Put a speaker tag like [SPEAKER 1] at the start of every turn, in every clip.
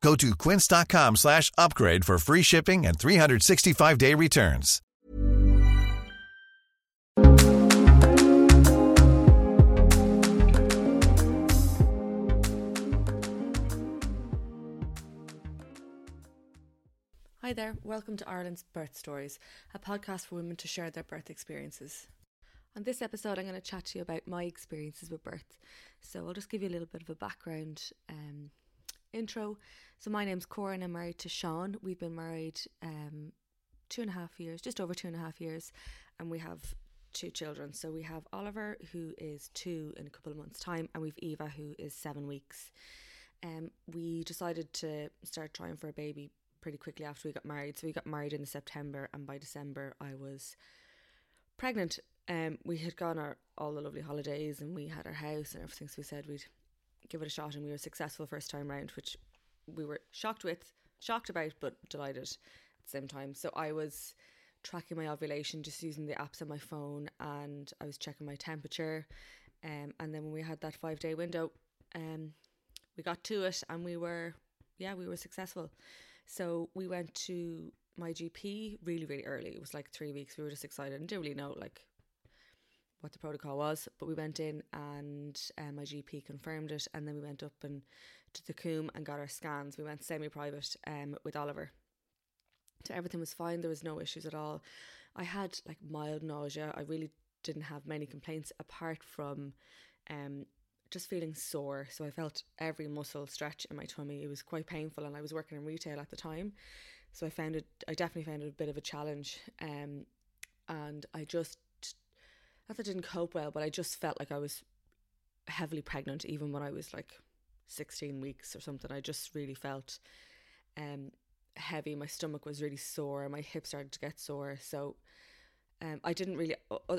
[SPEAKER 1] Go to quince.com slash upgrade for free shipping and 365-day returns.
[SPEAKER 2] Hi there, welcome to Ireland's Birth Stories, a podcast for women to share their birth experiences. On this episode, I'm going to chat to you about my experiences with birth. So I'll just give you a little bit of a background um, intro. So my name's Cora and I'm married to Sean. We've been married um, two and a half years, just over two and a half years, and we have two children. So we have Oliver, who is two in a couple of months' time, and we've Eva, who is seven weeks. Um, we decided to start trying for a baby pretty quickly after we got married. So we got married in September, and by December I was pregnant. Um, we had gone our all the lovely holidays, and we had our house and everything. So we said we'd give it a shot, and we were successful first time round, which we were shocked with, shocked about, but delighted at the same time. So I was tracking my ovulation just using the apps on my phone, and I was checking my temperature. Um, and then when we had that five day window, um, we got to it, and we were, yeah, we were successful. So we went to my GP really, really early. It was like three weeks. We were just excited and didn't really know like what the protocol was. But we went in and um, my GP confirmed it, and then we went up and to the Coombe and got our scans. We went semi-private um, with Oliver. So everything was fine. There was no issues at all. I had like mild nausea. I really didn't have many complaints apart from um, just feeling sore. So I felt every muscle stretch in my tummy. It was quite painful, and I was working in retail at the time, so I found it. I definitely found it a bit of a challenge. Um, and I just not that I didn't cope well, but I just felt like I was heavily pregnant, even when I was like sixteen weeks or something. I just really felt um heavy. My stomach was really sore. My hips started to get sore. So um, I didn't really,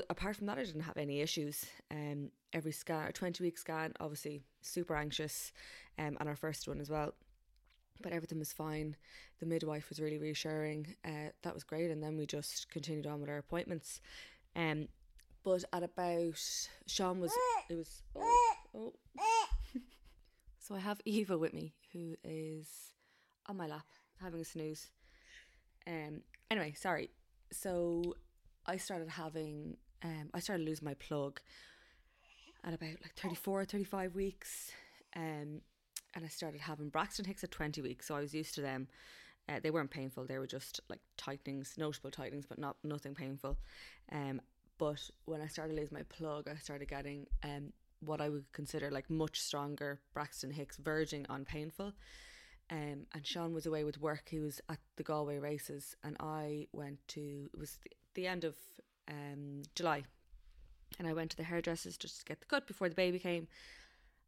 [SPEAKER 2] apart from that, I didn't have any issues. Um, every scan, a 20 week scan, obviously super anxious, um, and our first one as well. But everything was fine. The midwife was really reassuring. Uh, that was great. And then we just continued on with our appointments. Um, but at about, Sean was, it was, oh, oh. so I have Eva with me, who is on my lap having a snooze. Um, anyway, sorry. So I started having, um, I started losing my plug at about like 34, or 35 weeks. Um, and I started having Braxton Hicks at 20 weeks. So I was used to them. Uh, they weren't painful. They were just like tightenings, notable tightenings, but not nothing painful. Um, but when I started losing my plug, I started getting um, what I would consider like much stronger Braxton Hicks, verging on painful. Um, and Sean was away with work. He was at the Galway races, and I went to. It was the, end of um, July, and I went to the hairdressers just to get the cut before the baby came,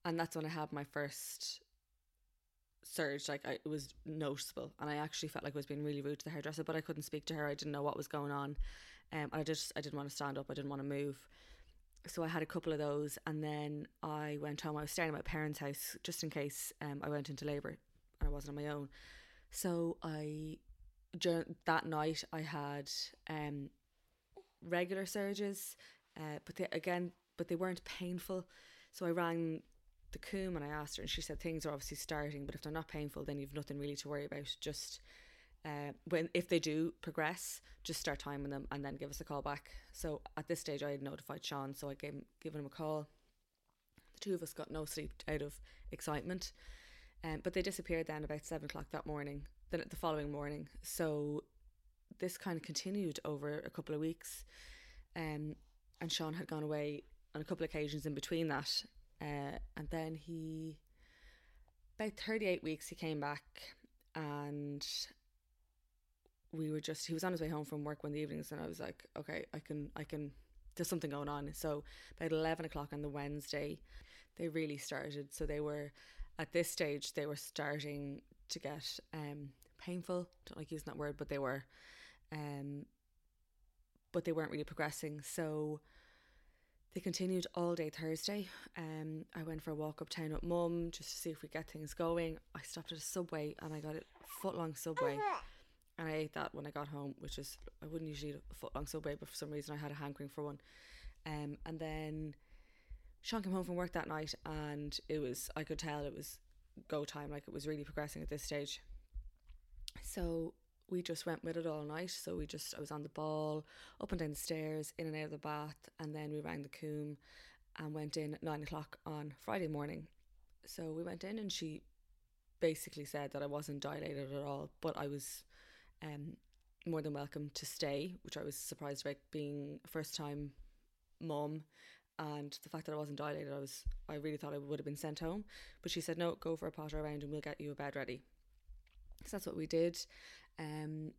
[SPEAKER 2] and that's when I had my first surge. Like I, it was noticeable, and I actually felt like I was being really rude to the hairdresser, but I couldn't speak to her. I didn't know what was going on, um, I just I didn't want to stand up. I didn't want to move. So I had a couple of those, and then I went home. I was staying at my parents' house just in case um, I went into labour and I wasn't on my own. So I during that night I had um, regular surges, uh, but they, again, but they weren't painful. So I rang the Coombe and I asked her, and she said things are obviously starting, but if they're not painful, then you've nothing really to worry about. Just uh, when if they do progress, just start timing them and then give us a call back. So at this stage, I had notified Sean, so I gave given him a call. The two of us got no sleep out of excitement, um, but they disappeared then about seven o'clock that morning. Then the following morning, so this kind of continued over a couple of weeks. Um, and Sean had gone away on a couple of occasions in between that. Uh, and then he, about 38 weeks, he came back and we were just, he was on his way home from work one of the evenings and I was like, okay, I can, I can, there's something going on. So about 11 o'clock on the Wednesday, they really started. So they were, at this stage, they were starting to get um, painful. Don't like using that word, but they were, um, but they weren't really progressing. So they continued all day Thursday. Um, I went for a walk uptown with mum just to see if we get things going. I stopped at a subway and I got a foot long subway. And I ate that when I got home, which is I wouldn't usually eat a foot long subway, but for some reason I had a hankering for one. Um, and then Sean came home from work that night, and it was I could tell it was go time, like it was really progressing at this stage. So we just went with it all night. So we just I was on the ball, up and down the stairs, in and out of the bath, and then we rang the coombe and went in at nine o'clock on Friday morning. So we went in, and she basically said that I wasn't dilated at all, but I was um, more than welcome to stay, which I was surprised about being a first time mum and the fact that I wasn't dilated, I was I really thought I would have been sent home. But she said, No, go for a potter around and we'll get you a bed ready. So that's what we did. Um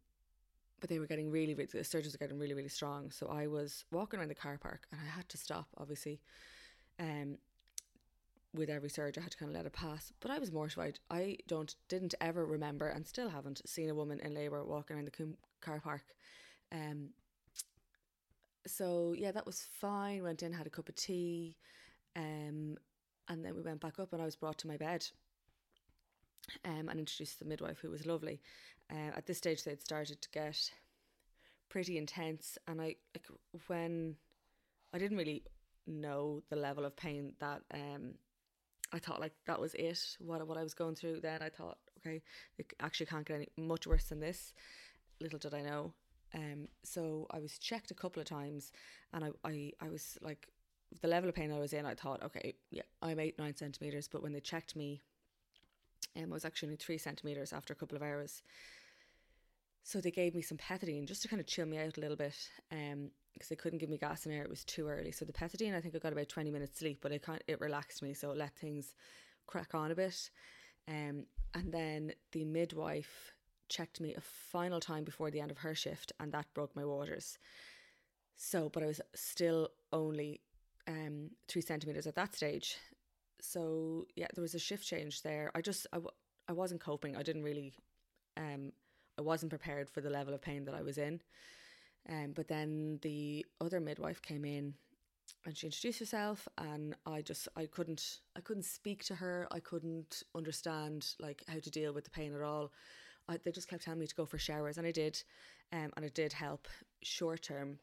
[SPEAKER 2] but they were getting really, really the surgeons were getting really, really strong. So I was walking around the car park and I had to stop, obviously. Um with every surge I had to kind of let it pass. But I was mortified. I don't didn't ever remember and still haven't seen a woman in labour walking around the car park. Um so yeah, that was fine. Went in, had a cup of tea, um, and then we went back up, and I was brought to my bed. Um, and introduced the midwife, who was lovely. Uh, at this stage, they'd started to get pretty intense, and I like when I didn't really know the level of pain that um I thought like that was it. What what I was going through then, I thought, okay, it actually can't get any much worse than this. Little did I know. Um, so I was checked a couple of times, and I, I, I was like, the level of pain I was in, I thought, okay, yeah, I'm eight nine centimeters. But when they checked me, um, I was actually only three centimeters after a couple of hours. So they gave me some pethidine just to kind of chill me out a little bit, um, because they couldn't give me gas and air. It was too early. So the pethidine, I think I got about twenty minutes sleep, but it kind it relaxed me, so it let things crack on a bit. Um, and then the midwife checked me a final time before the end of her shift, and that broke my waters. So, but I was still only um, three centimeters at that stage. So yeah, there was a shift change there. I just I, I wasn't coping. I didn't really um I wasn't prepared for the level of pain that I was in. Um, but then the other midwife came in and she introduced herself and I just I couldn't I couldn't speak to her. I couldn't understand like how to deal with the pain at all. I, they just kept telling me to go for showers, and I did, um, and it did help short term.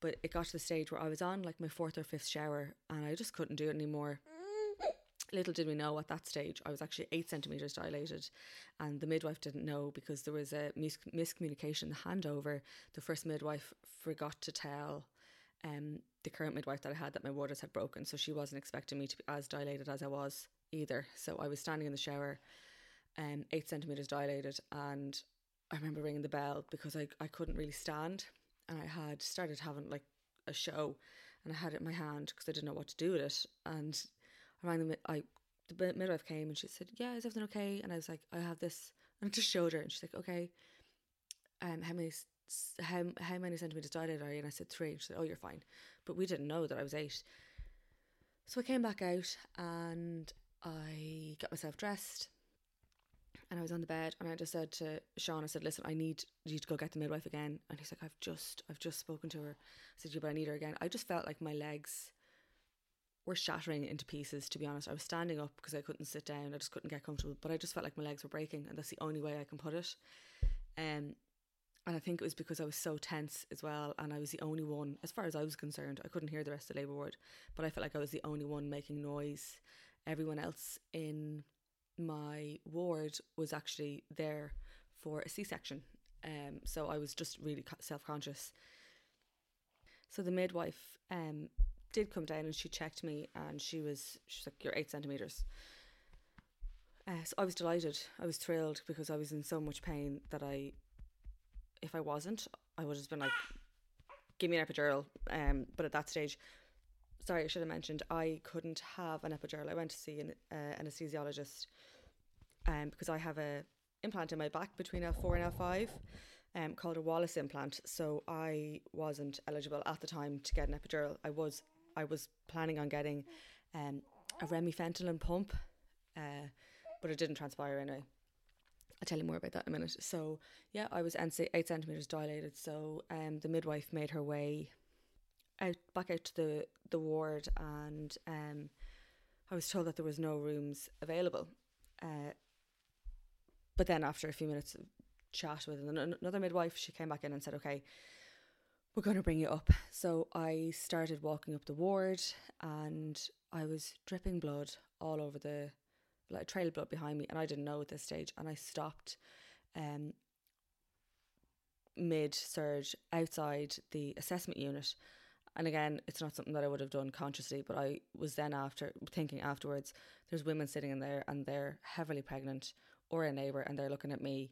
[SPEAKER 2] But it got to the stage where I was on like my fourth or fifth shower, and I just couldn't do it anymore. Little did we know at that stage, I was actually eight centimeters dilated, and the midwife didn't know because there was a mis- miscommunication. The handover, the first midwife forgot to tell um, the current midwife that I had that my waters had broken, so she wasn't expecting me to be as dilated as I was either. So I was standing in the shower um, eight centimeters dilated, and I remember ringing the bell because I, I couldn't really stand, and I had started having like a show, and I had it in my hand because I didn't know what to do with it, and I rang. I the midwife came and she said, "Yeah, is everything okay?" And I was like, "I have this," and I just showed her, and she's like, "Okay, um, how many?" How how many centimeters dilated are you? And I said three. She said, "Oh, you're fine," but we didn't know that I was eight. So I came back out and I got myself dressed and I was on the bed and I just said to Sean, I said, listen, I need you to go get the midwife again. And he's like, I've just, I've just spoken to her. I said, yeah, but I need her again. I just felt like my legs were shattering into pieces, to be honest. I was standing up because I couldn't sit down. I just couldn't get comfortable, but I just felt like my legs were breaking and that's the only way I can put it. Um, and I think it was because I was so tense as well, and I was the only one, as far as I was concerned, I couldn't hear the rest of the labour ward, but I felt like I was the only one making noise. Everyone else in my ward was actually there for a C section. Um, so I was just really self conscious. So the midwife um, did come down and she checked me and she was she's like you're eight centimeters. Uh, so I was delighted. I was thrilled because I was in so much pain that I if I wasn't, I would have been like, give me an epidural. Um, but at that stage, sorry, I should have mentioned I couldn't have an epidural. I went to see an uh, anesthesiologist um, because I have a implant in my back between L4 and L5 um, called a Wallis implant. So I wasn't eligible at the time to get an epidural. I was I was planning on getting um, a remifentanil pump, uh, but it didn't transpire anyway. I'll tell you more about that in a minute. So yeah, I was eight centimeters dilated. So um, the midwife made her way out back out to the the ward, and um, I was told that there was no rooms available. Uh, but then after a few minutes of chat with another midwife, she came back in and said, "Okay, we're going to bring you up." So I started walking up the ward, and I was dripping blood all over the like trail of blood behind me, and I didn't know at this stage, and I stopped. Um, mid surge outside the assessment unit and again it's not something that i would have done consciously but i was then after thinking afterwards there's women sitting in there and they're heavily pregnant or a neighbour and they're looking at me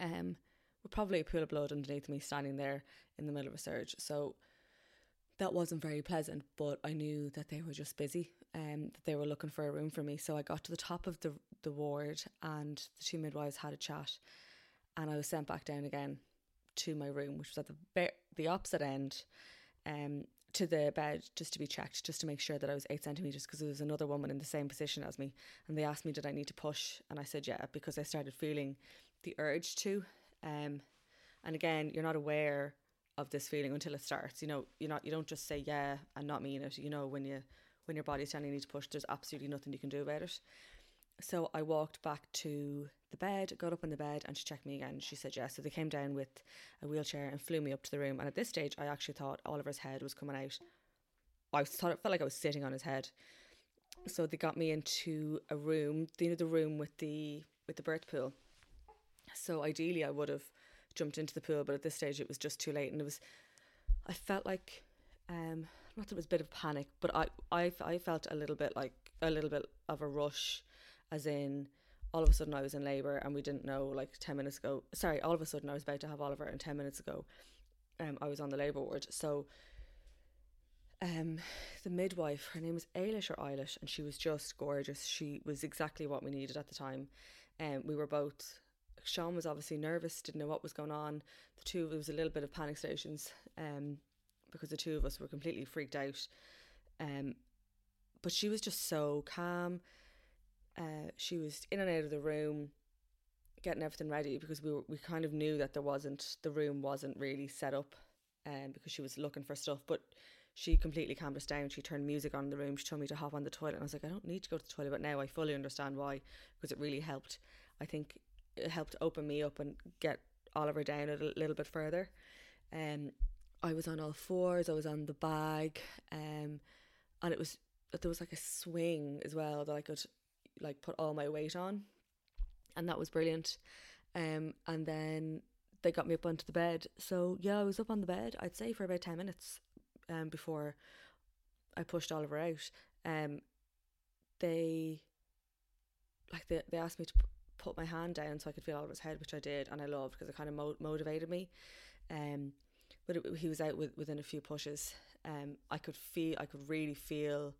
[SPEAKER 2] um, probably a pool of blood underneath me standing there in the middle of a surge. So that wasn't very pleasant, but I knew that they were just busy and um, that they were looking for a room for me. So I got to the top of the, the ward and the two midwives had a chat and I was sent back down again to my room, which was at the, the opposite end. Um, to the bed just to be checked, just to make sure that I was eight centimeters because there was another woman in the same position as me. And they asked me, did I need to push? And I said, yeah, because I started feeling the urge to. Um, and again, you're not aware of this feeling until it starts. You know, you're not, you don't just say yeah and not mean it. You know, when you, when your body's telling you to push, there's absolutely nothing you can do about it. So I walked back to the bed, got up in the bed, and she checked me again. She said yes. So they came down with a wheelchair and flew me up to the room. And at this stage, I actually thought Oliver's head was coming out. I thought it felt like I was sitting on his head. So they got me into a room, you know, the room with the with the birth pool. So ideally, I would have jumped into the pool, but at this stage, it was just too late, and it was. I felt like, um, not that it was a bit of panic, but I, I, I felt a little bit like a little bit of a rush as in all of a sudden I was in labour and we didn't know like 10 minutes ago. Sorry, all of a sudden I was about to have Oliver and 10 minutes ago um, I was on the labour ward. So um, the midwife, her name was Eilish or Eilish, and she was just gorgeous. She was exactly what we needed at the time. Um, we were both, Sean was obviously nervous, didn't know what was going on. The two of us, was a little bit of panic stations um, because the two of us were completely freaked out. Um, but she was just so calm. Uh, she was in and out of the room getting everything ready because we were, we kind of knew that there wasn't the room wasn't really set up um, because she was looking for stuff. But she completely calmed us down. She turned music on in the room. She told me to hop on the toilet. And I was like I don't need to go to the toilet but now. I fully understand why because it really helped. I think it helped open me up and get Oliver down a little bit further um, I was on all fours I was on the bag um, and it was there was like a swing as well that I could like put all my weight on, and that was brilliant. Um, and then they got me up onto the bed. So yeah, I was up on the bed. I'd say for about ten minutes, um, before I pushed Oliver out. Um, they like they they asked me to put my hand down so I could feel Oliver's head, which I did, and I loved because it kind of mo- motivated me. Um, but it, he was out with, within a few pushes. Um, I could feel, I could really feel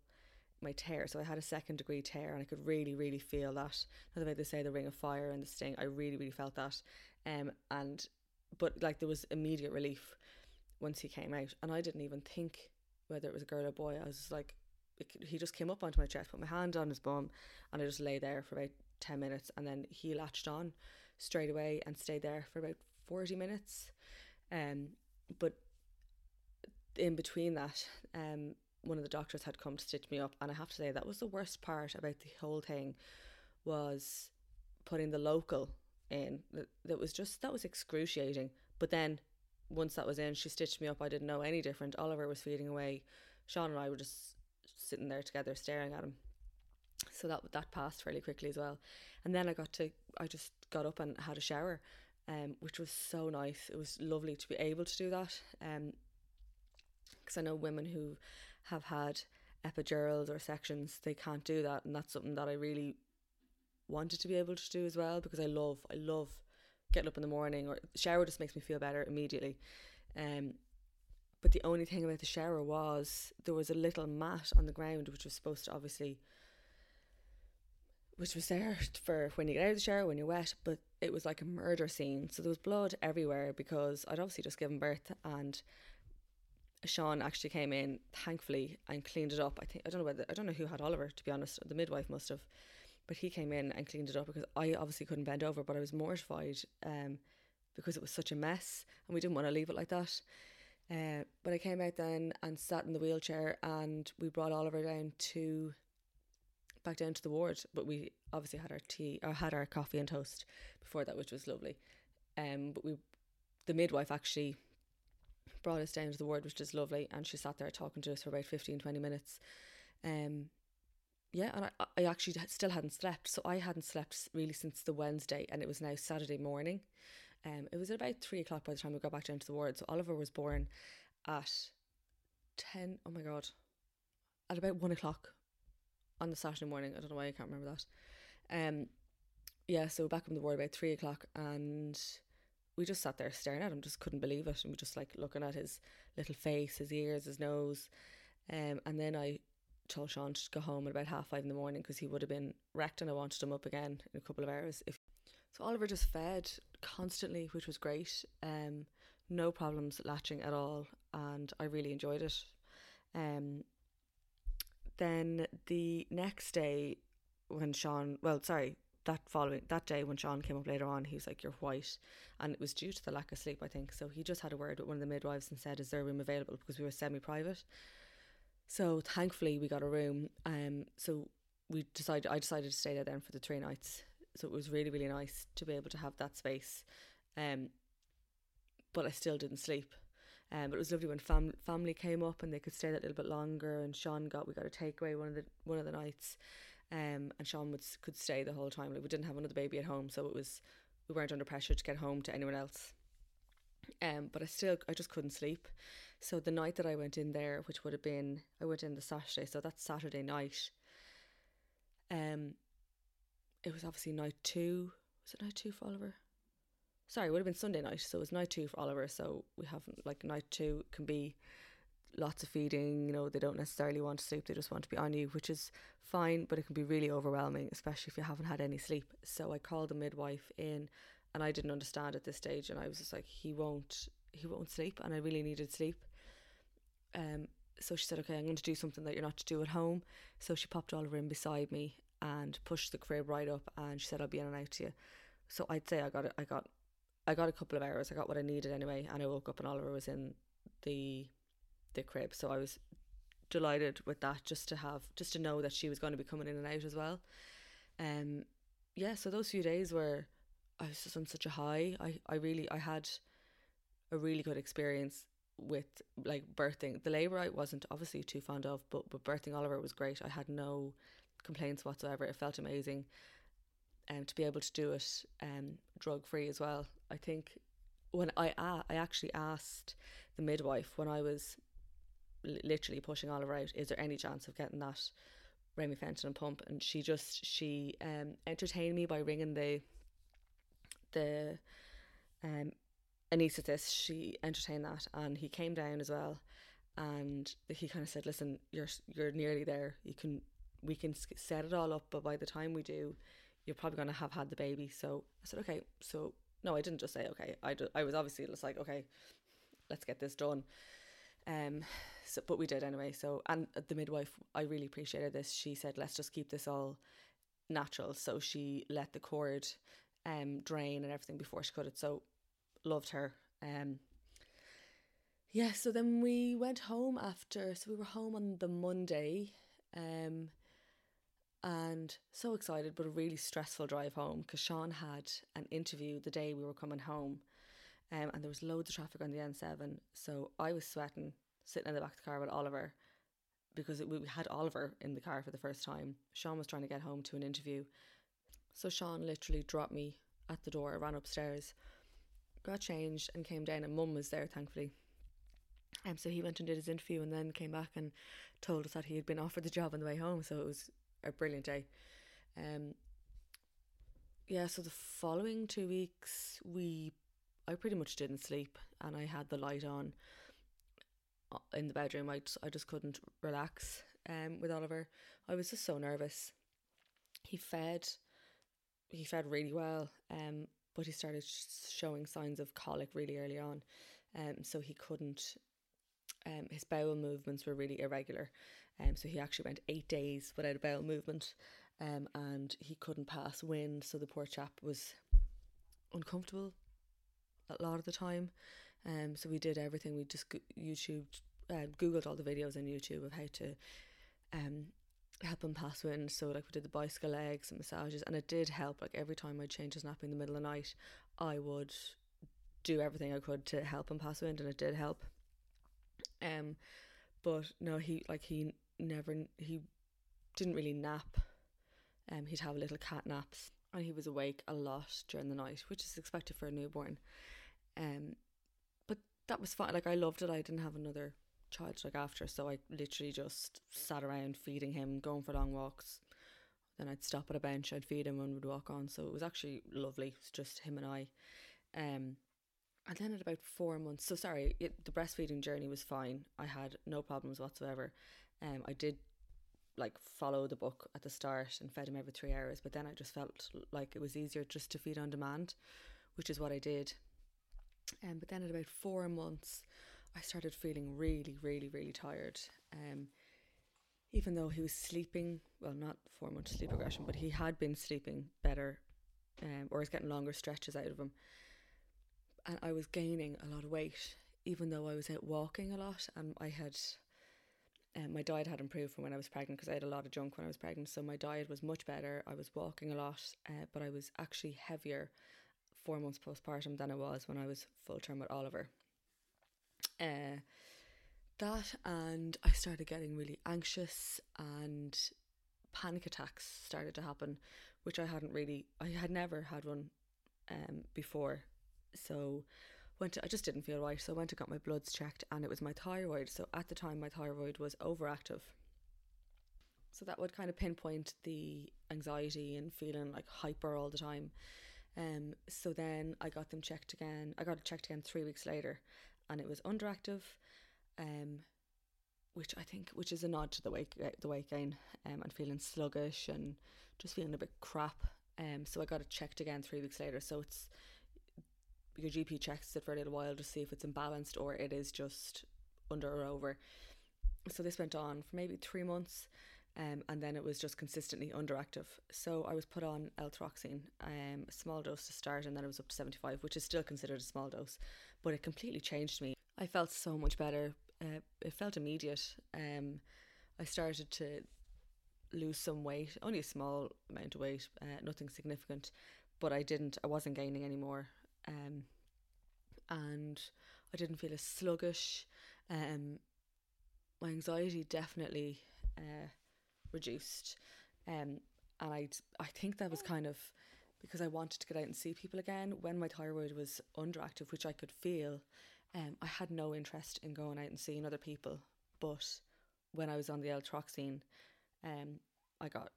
[SPEAKER 2] my tear. So I had a second degree tear and I could really, really feel that. Not the way they say the ring of fire and the sting. I really, really felt that. Um, and but like there was immediate relief once he came out, and I didn't even think whether it was a girl or boy. I was like, he just came up onto my chest, put my hand on his bum, and I just lay there for about ten minutes, and then he latched on straight away and stayed there for about forty minutes. Um, but in between that, um, one of the doctors had come to stitch me up and I have to say that was the worst part about the whole thing was putting the local in. That was just that was excruciating. But then once that was in she stitched me up. I didn't know any different. Oliver was feeding away. Sean and I were just sitting there together staring at him so that that passed fairly quickly as well. And then I got to I just got up and had a shower um, which was so nice. It was lovely to be able to do that um, because I know women who have had epidurals or sections, they can't do that, and that's something that I really wanted to be able to do as well because I love I love getting up in the morning or shower just makes me feel better immediately. Um, but the only thing about the shower was there was a little mat on the ground which was supposed to obviously which was there for when you get out of the shower when you're wet, but it was like a murder scene. So there was blood everywhere because I'd obviously just given birth and Sean actually came in thankfully and cleaned it up. I think I don't know whether I don't know who had Oliver to be honest. The midwife must have, but he came in and cleaned it up because I obviously couldn't bend over, but I was mortified um, because it was such a mess and we didn't want to leave it like that. Uh, but I came out then and sat in the wheelchair and we brought Oliver down to back down to the ward. But we obviously had our tea or had our coffee and toast before that, which was lovely. Um, but we, the midwife actually brought us down to the ward, which is lovely, and she sat there talking to us for about 15, 20 minutes. Um, yeah, and I, I actually still hadn't slept, so I hadn't slept really since the Wednesday, and it was now Saturday morning. Um, it was at about three o'clock by the time we got back down to the ward. So Oliver was born at ten. Oh my god, at about one o'clock on the Saturday morning. I don't know why I can't remember that. Um, yeah, so back in the ward about three o'clock, and we just sat there staring at him, just couldn't believe it, and we just like looking at his little face, his ears, his nose, um, and then I told Sean to go home at about half five in the morning because he would have been wrecked, and I wanted him up again in a couple of hours if so Oliver just fed constantly, which was great. Um, no problems latching at all, and I really enjoyed it. Um, then the next day, when Sean, well, sorry, that following that day when Sean came up later on, he was like, "You're white," and it was due to the lack of sleep, I think. So he just had a word with one of the midwives and said, "Is there a room available?" Because we were semi-private. So thankfully, we got a room. Um, so we decided, I decided to stay there then for the three nights so it was really really nice to be able to have that space um but I still didn't sleep um, but it was lovely when fam- family came up and they could stay that little bit longer and Sean got we got a takeaway one of the one of the nights um, and Sean would could stay the whole time like we didn't have another baby at home so it was we weren't under pressure to get home to anyone else um, but I still I just couldn't sleep so the night that I went in there which would have been I went in the Saturday so that's Saturday night um it was obviously night two. Was it night two for Oliver? Sorry, it would have been Sunday night, so it was night two for Oliver. So we haven't like night two can be lots of feeding. You know, they don't necessarily want to sleep; they just want to be on you, which is fine. But it can be really overwhelming, especially if you haven't had any sleep. So I called the midwife in, and I didn't understand at this stage, and I was just like, he won't, he won't sleep, and I really needed sleep. Um, so she said, okay, I'm going to do something that you're not to do at home. So she popped Oliver in beside me and pushed the crib right up and she said I'll be in and out to you. So I'd say I got it I got I got a couple of hours. I got what I needed anyway and I woke up and Oliver was in the the crib. So I was delighted with that just to have just to know that she was going to be coming in and out as well. Um yeah, so those few days were I was just on such a high. I, I really I had a really good experience with like birthing. The labour I wasn't obviously too fond of, but but birthing Oliver was great. I had no complaints whatsoever. It felt amazing. Um, to be able to do it um, drug free as well. I think when I uh, I actually asked the midwife when I was li- literally pushing Oliver out, is there any chance of getting that remifentanil pump? And she just she um, entertained me by ringing the the um, anaesthetist. She entertained that, and he came down as well, and he kind of said, "Listen, you're you're nearly there. You can we can set it all up, but by the time we do, you're probably going to have had the baby. So I said, okay. So no, I didn't just say okay. I, was obviously just like, okay, let's get this done. Um, so but we did anyway. So and the midwife, I really appreciated this. She said, let's just keep this all natural. So she let the cord um drain and everything before she cut it. So loved her. Um. Yeah, so then we went home after. So we were home on the Monday. Um, and so excited, but a really stressful drive home because Sean had an interview the day we were coming home, um, and there was loads of traffic on the N7. So I was sweating, sitting in the back of the car with Oliver, because it, we had Oliver in the car for the first time. Sean was trying to get home to an interview, so Sean literally dropped me at the door. I ran upstairs, got changed, and came down, and Mum was there, thankfully. Um, so he went and did his interview, and then came back and told us that he had been offered the job on the way home. So it was a brilliant day. Um, yeah, so the following two weeks, we, I pretty much didn't sleep, and I had the light on uh, in the bedroom. I just, I just couldn't relax. Um, with Oliver, I was just so nervous. He fed, he fed really well. Um, but he started sh- showing signs of colic really early on. Um, so he couldn't. Um, his bowel movements were really irregular. Um, so he actually went eight days without a bowel movement um, and he couldn't pass wind. So the poor chap was uncomfortable a lot of the time. Um, so we did everything. We just YouTube, uh, Googled all the videos on YouTube of how to um, help him pass wind. So like we did the bicycle legs and massages, and it did help. Like every time I'd change his nappy in the middle of the night, I would do everything I could to help him pass wind, and it did help. Um, but no, he like he never he didn't really nap. Um, he'd have little cat naps, and he was awake a lot during the night, which is expected for a newborn. Um, but that was fine. Like I loved it. I didn't have another child to look after, so I literally just sat around feeding him, going for long walks. Then I'd stop at a bench, I'd feed him, and would walk on. So it was actually lovely. It's just him and I. Um, and then at about four months, so sorry, it, the breastfeeding journey was fine. I had no problems whatsoever. Um, I did like follow the book at the start and fed him every three hours, but then I just felt like it was easier just to feed on demand, which is what I did. Um, but then at about four months, I started feeling really, really, really tired. Um, even though he was sleeping, well, not four months sleep regression, but he had been sleeping better, um, or was getting longer stretches out of him and I was gaining a lot of weight, even though I was out walking a lot and I had. Um, my diet had improved from when I was pregnant because I had a lot of junk when I was pregnant. So my diet was much better. I was walking a lot, uh, but I was actually heavier four months postpartum than I was when I was full term with Oliver. Uh, that and I started getting really anxious and panic attacks started to happen, which I hadn't really, I had never had one um, before so went to, I just didn't feel right. So I went and got my bloods checked and it was my thyroid. So at the time my thyroid was overactive. So that would kind of pinpoint the anxiety and feeling like hyper all the time. Um, so then I got them checked again. I got it checked again three weeks later, and it was underactive, um, which I think which is a nod to the weight the weight gain, um, and feeling sluggish and just feeling a bit crap. Um, so I got it checked again three weeks later. So it's your GP checks it for a little while to see if it's imbalanced or it is just under or over. So this went on for maybe three months. Um, and then it was just consistently underactive. So I was put on L-thyroxine, um, a small dose to start, and then it was up to 75, which is still considered a small dose, but it completely changed me. I felt so much better. Uh, it felt immediate. Um, I started to lose some weight, only a small amount of weight, uh, nothing significant, but I didn't. I wasn't gaining anymore um, and I didn't feel as sluggish. Um, my anxiety definitely uh, reduced, um, and I I think that was kind of because I wanted to get out and see people again. When my thyroid was underactive, which I could feel, um, I had no interest in going out and seeing other people. But when I was on the L-thyroxine, um, I got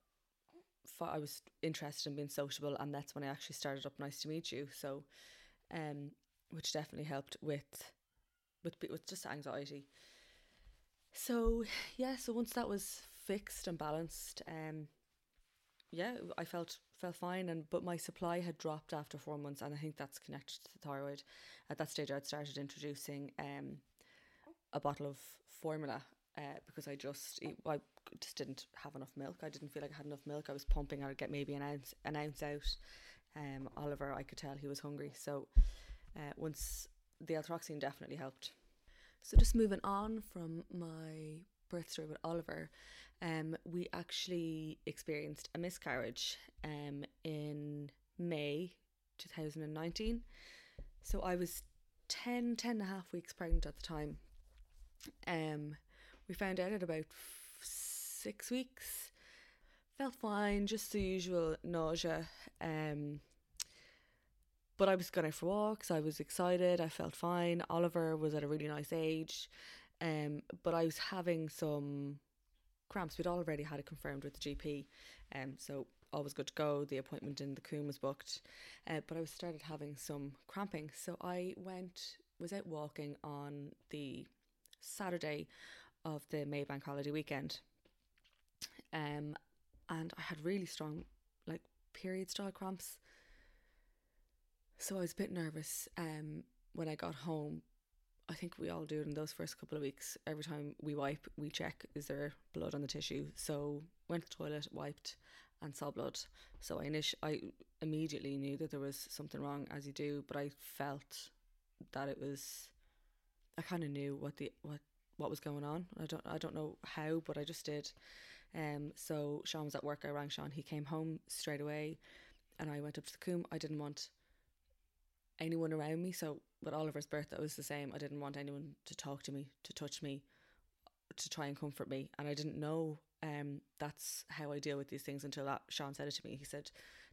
[SPEAKER 2] I was interested in being sociable, and that's when I actually started up. Nice to meet you. So um, which definitely helped with with with just anxiety. So yeah, so once that was fixed and balanced, um, yeah, I felt felt fine, and but my supply had dropped after four months, and I think that's connected to the thyroid. At that stage, I'd started introducing um, a bottle of formula uh, because I just I just didn't have enough milk. I didn't feel like I had enough milk. I was pumping. I'd get maybe an ounce an ounce out, um, Oliver, I could tell he was hungry. So uh, once the L-thyroxine definitely helped. So just moving on from my birth story with Oliver, um, we actually experienced a miscarriage um, in May 2019. So I was 10, 10 and a half weeks pregnant at the time. Um, we found out at about f- six weeks felt fine, just the usual nausea. Um, but I was going out for walks. I was excited. I felt fine. Oliver was at a really nice age, um, but I was having some cramps. We'd already had it confirmed with the GP, um, so all was good to go. The appointment in the Coombe was booked, uh, but I was started having some cramping. So I went, was out walking on the Saturday of the Maybank holiday weekend. Um, and I had really strong, like, period style cramps. So I was a bit nervous um, when I got home. I think we all do it in those first couple of weeks. Every time we wipe, we check is there blood on the tissue. So went to the toilet, wiped, and saw blood. So I init- I immediately knew that there was something wrong, as you do. But I felt that it was. I kind of knew what the what what was going on. I don't I don't know how, but I just did. Um, so Sean was at work. I rang Sean. He came home straight away, and I went up to the Coombe. I didn't want anyone around me. So with Oliver's birth, it was the same. I didn't want anyone to talk to me, to touch me, to try and comfort me. And I didn't know um, that's how I deal with these things until that Sean said it to me. He said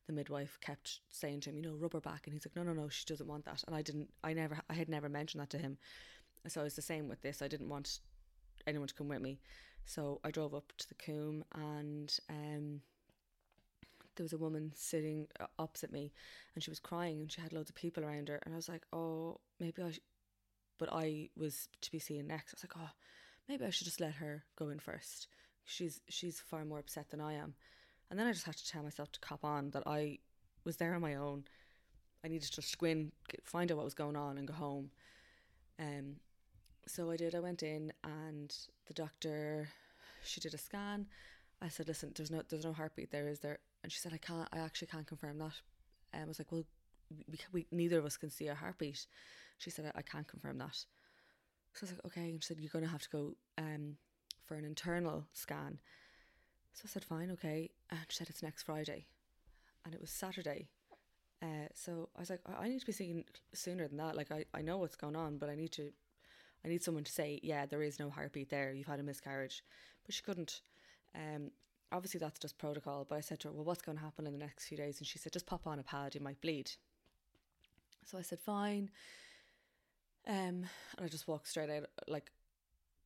[SPEAKER 2] the midwife kept saying to him, you know, rub her back, and he's like, no, no, no, she doesn't want that. And I didn't, I never, I had never mentioned that to him. So it's the same with this. I didn't want anyone to come with me. So I drove up to the Coombe and um, there was a woman sitting uh, opposite me and she was crying and she had loads of people around her and I was like oh maybe I sh-. but I was to be seen next. I was like oh maybe I should just let her go in first. She's she's far more upset than I am. And then I just had to tell myself to cop on that I was there on my own. I needed to just go in find out what was going on and go home. Um so I did I went in and the doctor she did a scan I said listen there's no there's no heartbeat there is there and she said, I can't, I actually can't confirm that. And I was like, well, we, we neither of us can see a heartbeat. She said, I, I can't confirm that. So I was like, okay. And she said, you're going to have to go um, for an internal scan. So I said, fine, okay. And she said, it's next Friday. And it was Saturday. Uh, so I was like, I, I need to be seen sooner than that. Like, I, I know what's going on, but I need to, I need someone to say, yeah, there is no heartbeat there. You've had a miscarriage. But she couldn't. Um, obviously that's just protocol, but I said to her, Well, what's going to happen in the next few days? And she said, Just pop on a pad, you might bleed. So I said, Fine. Um, and I just walked straight out. Like,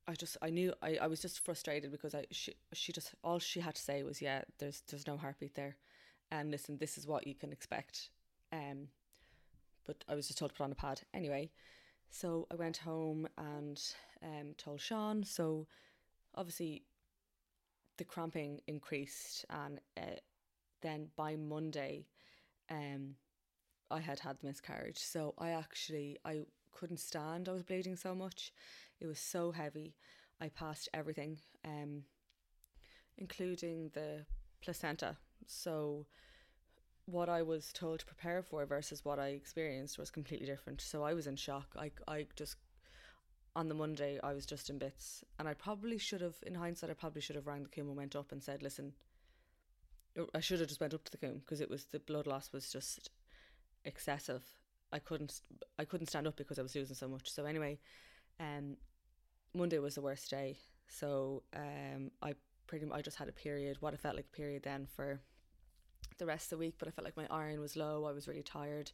[SPEAKER 2] I just, I knew, I, I was just frustrated because I, she, she just, all she had to say was, Yeah, there's, there's no heartbeat there. And listen, this is what you can expect. Um, but I was just told to put on a pad anyway. So I went home and um, told Sean. So obviously the cramping increased, and uh, then by Monday, um, I had had the miscarriage. So I actually I couldn't stand. I was bleeding so much. It was so heavy. I passed everything, um, including the placenta. So what I was told to prepare for versus what I experienced was completely different. So I was in shock. I I just on the Monday, I was just in bits. And I probably should have, in hindsight, I probably should have rang the Coombe and went up and said, listen, I should have just went up to the Coombe because it was the blood loss was just excessive. I couldn't, I couldn't stand up because I was losing so much. So anyway, um, Monday was the worst day. So um, I pretty, I just had a period, what I felt like a period then for the rest of the week. But I felt like my iron was low. I was really tired,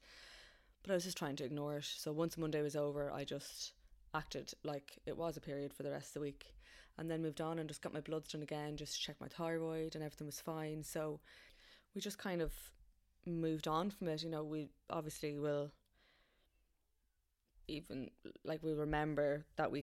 [SPEAKER 2] but I was just trying to ignore it. So once Monday was over, I just acted like it was a period for the rest of the week and then moved on and just got my bloods done again just to check my thyroid and everything was fine so we just kind of moved on from it you know we obviously will even like we remember that we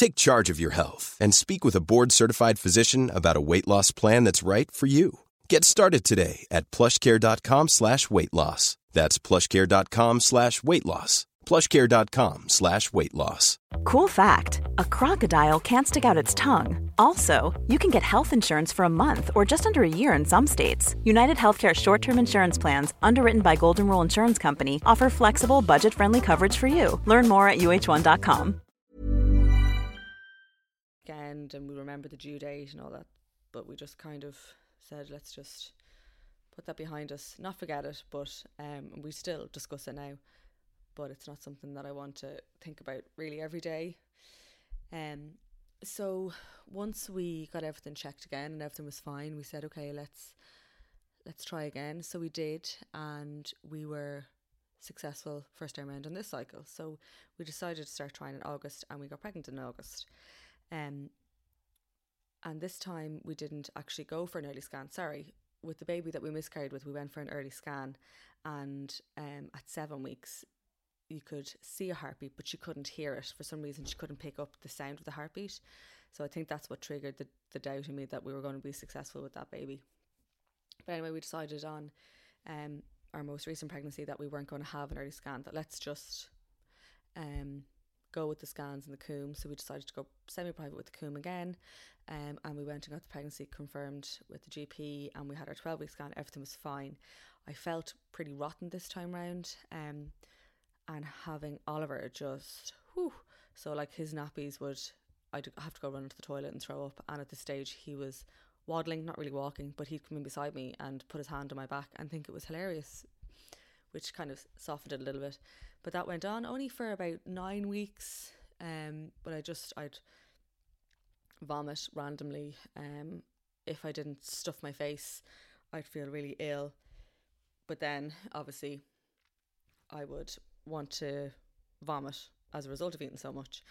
[SPEAKER 3] Take charge of your health and speak with a board-certified physician about a weight loss plan that's right for you. Get started today at plushcare.com slash weight loss. That's plushcare.com slash weight loss. plushcare.com slash weight loss.
[SPEAKER 4] Cool fact a crocodile can't stick out its tongue. Also, you can get health insurance for a month or just under a year in some states. United Healthcare short term insurance plans, underwritten by Golden Rule Insurance Company, offer flexible, budget friendly coverage for you. Learn more at uh1.com.
[SPEAKER 2] Weekend and we remember the due date and all that, but we just kind of said, let's just put that behind us, not forget it, but um, we still discuss it now but it's not something that I want to think about really every day. Um, so once we got everything checked again and everything was fine, we said, okay, let's let's try again. So we did, and we were successful first time round on this cycle. So we decided to start trying in August, and we got pregnant in August. Um, and this time we didn't actually go for an early scan. Sorry, with the baby that we miscarried with, we went for an early scan, and um, at seven weeks you could see a heartbeat, but she couldn't hear it. For some reason, she couldn't pick up the sound of the heartbeat. So I think that's what triggered the, the doubt in me that we were going to be successful with that baby. But anyway, we decided on um, our most recent pregnancy that we weren't going to have an early scan, that let's just um, go with the scans and the Coombe. So we decided to go semi private with the Coombe again. Um, and we went and got the pregnancy confirmed with the GP, and we had our 12 week scan. Everything was fine. I felt pretty rotten this time round. Um, and having Oliver just whew, so like his nappies would I'd have to go run into the toilet and throw up and at this stage he was waddling not really walking but he'd come in beside me and put his hand on my back and think it was hilarious which kind of softened it a little bit but that went on only for about nine weeks um but I just I'd vomit randomly um if I didn't stuff my face I'd feel really ill but then obviously I would want to vomit as a result of eating so much.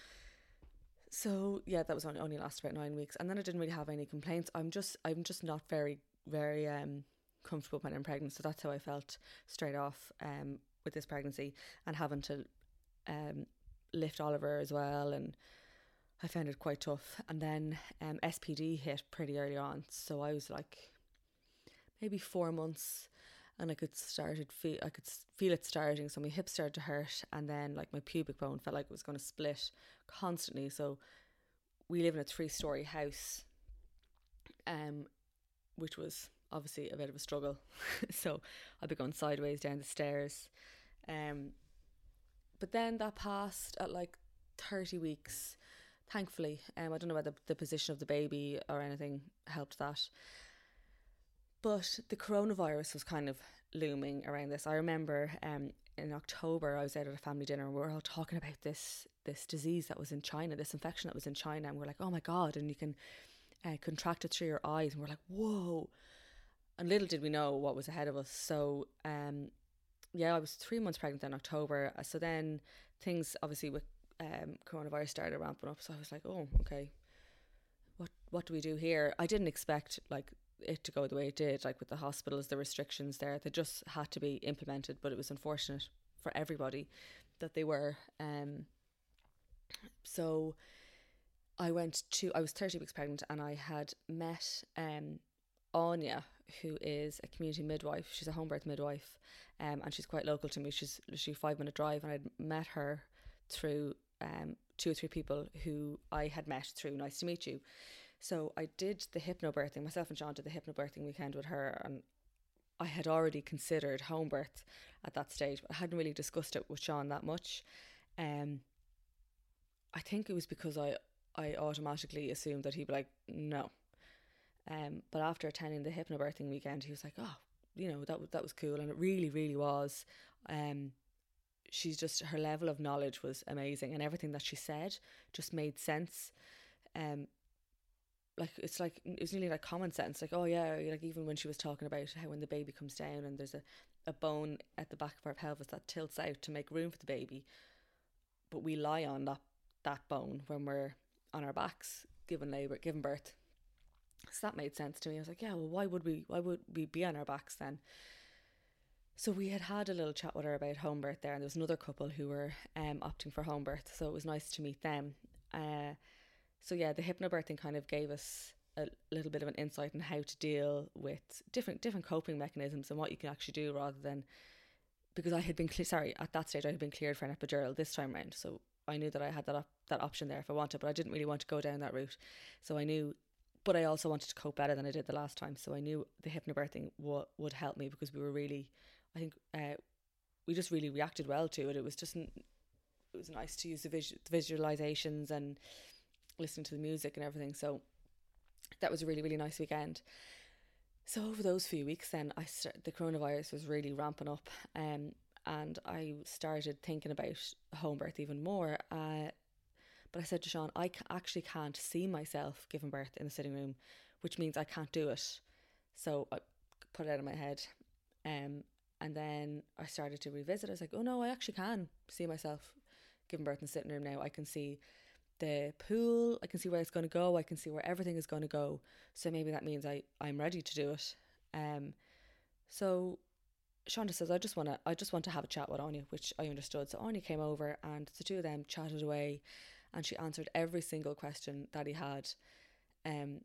[SPEAKER 2] So yeah, that was only, only lasted about nine weeks, and then I didn't really have any complaints. I'm just I'm just not very very um comfortable when I'm pregnant, so that's how I felt straight off um with this pregnancy and having to um lift Oliver as well, and I found it quite tough. And then um SPD hit pretty early on, so I was like maybe four months and I could started feel I could feel it starting. So my hips started to hurt, and then like my pubic bone felt like it was going to split constantly. So we live in a three story house, um, which was obviously a bit of a struggle. so I'd be going sideways down the stairs, um, but then that passed at like thirty weeks. Thankfully, um, I don't know whether the position of the baby or anything helped that. But the coronavirus was kind of looming around this. I remember um, in October I was out at a family dinner and we were all talking about this this disease that was in China, this infection that was in China, and we are like, oh my god, and you can uh, contract it through your eyes, and we're like, whoa. And little did we know what was ahead of us. So, um, yeah, I was three months pregnant in October. Uh, so then things obviously with um, coronavirus started ramping up. So I was like, oh, okay, what what do we do here? I didn't expect like it to go the way it did, like with the hospitals, the restrictions there, they just had to be implemented. But it was unfortunate for everybody that they were. Um, so I went to, I was 30 weeks pregnant and I had met um, Anya, who is a community midwife. She's a home birth midwife um, and she's quite local to me. She's literally five minute drive and I'd met her through um, two or three people who I had met through Nice to Meet You. So I did the hypnobirthing, myself and Sean did the hypnobirthing weekend with her and I had already considered home birth at that stage, but I hadn't really discussed it with Sean that much. Um, I think it was because I I automatically assumed that he'd be like, no. Um, but after attending the hypnobirthing weekend, he was like, oh, you know, that that was cool, and it really, really was. Um, she's just her level of knowledge was amazing, and everything that she said just made sense. Um, like it's like it's nearly like common sense like oh yeah like even when she was talking about how when the baby comes down and there's a, a bone at the back of our pelvis that tilts out to make room for the baby but we lie on that that bone when we're on our backs giving labor, giving birth. So that made sense to me. I was like, yeah, well, why would we? Why would we be on our backs then? So we had had a little chat with her about home birth there, and there was another couple who were um, opting for home birth. So it was nice to meet them. Uh, so yeah, the hypnobirthing kind of gave us a little bit of an insight on how to deal with different different coping mechanisms and what you can actually do rather than because I had been cle- sorry at that stage I had been cleared for an epidural this time round, so I knew that I had that op- that option there if I wanted, but I didn't really want to go down that route. So I knew, but I also wanted to cope better than I did the last time. So I knew the hypnobirthing w- would help me because we were really I think uh, we just really reacted well to it. It was just it was nice to use the, the visualizations and listening to the music and everything. So that was a really really nice weekend. So over those few weeks, then I start, the coronavirus was really ramping up, um, and I started thinking about home birth even more. Uh, but I said to Sean, I actually can't see myself giving birth in the sitting room, which means I can't do it. So I put it out of my head. Um, and then I started to revisit. I was like, oh no, I actually can see myself giving birth in the sitting room now. I can see the pool, I can see where it's going to go, I can see where everything is going to go. So maybe that means I, I'm ready to do it. Um, so Shonda says, I just want to, I just want to have a chat with Anya, which I understood. So Anya came over and the two of them chatted away and she answered every single question that he had. Um,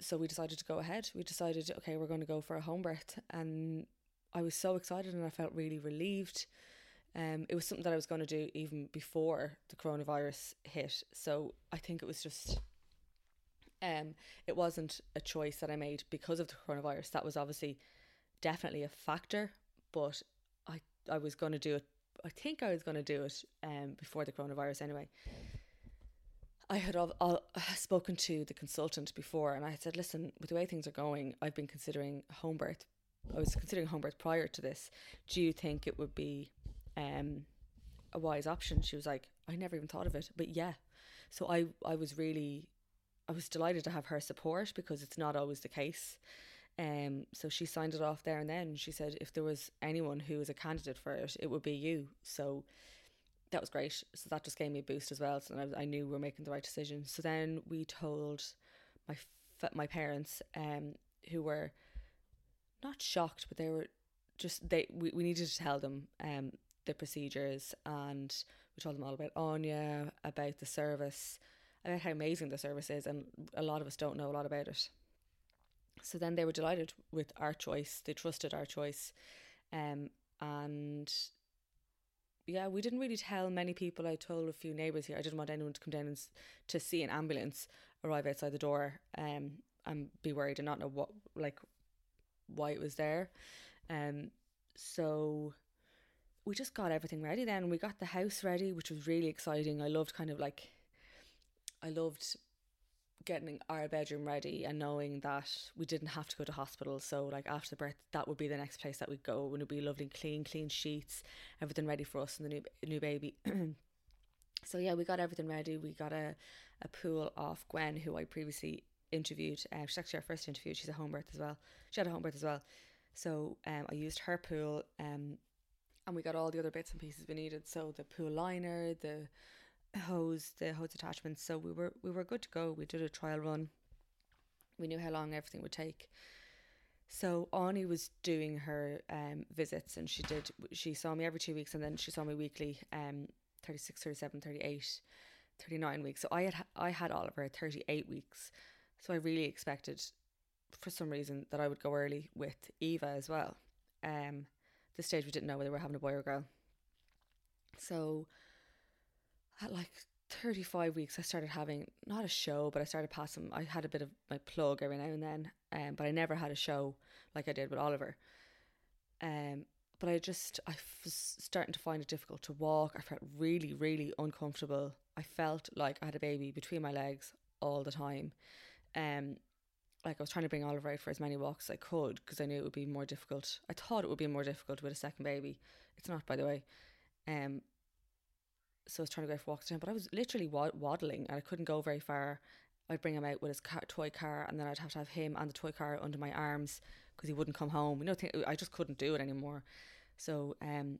[SPEAKER 2] so we decided to go ahead. We decided, okay, we're going to go for a home birth, and I was so excited and I felt really relieved. Um, it was something that I was going to do even before the coronavirus hit. So I think it was just, um, it wasn't a choice that I made because of the coronavirus. That was obviously definitely a factor, but I I was going to do it. I think I was going to do it um before the coronavirus anyway. I had all, all, spoken to the consultant before, and I said, "Listen, with the way things are going, I've been considering home birth. I was considering home birth prior to this. Do you think it would be um, a wise option?" She was like, "I never even thought of it, but yeah." So I, I was really, I was delighted to have her support because it's not always the case. Um, so she signed it off there and then. She said, "If there was anyone who was a candidate for it, it would be you." So that was great. So that just gave me a boost as well. So I, I knew we were making the right decision. So then we told my my parents, um, who were not shocked, but they were just they we, we needed to tell them um the procedures and we told them all about Anya, about the service, about how amazing the service is, and a lot of us don't know a lot about it. So then they were delighted with our choice. They trusted our choice, um, and yeah, we didn't really tell many people. I told a few neighbours here. I didn't want anyone to come down and to see an ambulance arrive outside the door um, and be worried and not know what like why it was there. Um, so we just got everything ready. Then we got the house ready, which was really exciting. I loved kind of like I loved getting our bedroom ready and knowing that we didn't have to go to hospital. So like after birth, that would be the next place that we'd go. And it'd be lovely, clean, clean sheets, everything ready for us and the new new baby. so yeah, we got everything ready. We got a, a pool off Gwen, who I previously interviewed. Um, she's actually our first interview. She's a home birth as well. She had a home birth as well. So um, I used her pool. Um, and we got all the other bits and pieces we needed. So the pool liner, the hose, the hose attachments. So we were we were good to go. We did a trial run. We knew how long everything would take. So Anya was doing her um, visits and she did she saw me every two weeks and then she saw me weekly um 36 37 38 39 weeks so I had I had Oliver at 38 weeks so I really expected for some reason that I would go early with Eva as well um this stage we didn't know whether we were having a boy or a girl so at like 35 weeks I started having not a show but I started passing I had a bit of my plug every now and then um, but I never had a show like I did with Oliver. Um, but I just I was starting to find it difficult to walk. I felt really really uncomfortable. I felt like I had a baby between my legs all the time. Um, like I was trying to bring Oliver out for as many walks as I could because I knew it would be more difficult. I thought it would be more difficult with a second baby. It's not by the way. Um, so I was trying to go for walks with him, but I was literally waddling and I couldn't go very far. I'd bring him out with his car, toy car, and then I'd have to have him and the toy car under my arms because he wouldn't come home. You know, I just couldn't do it anymore. So, um,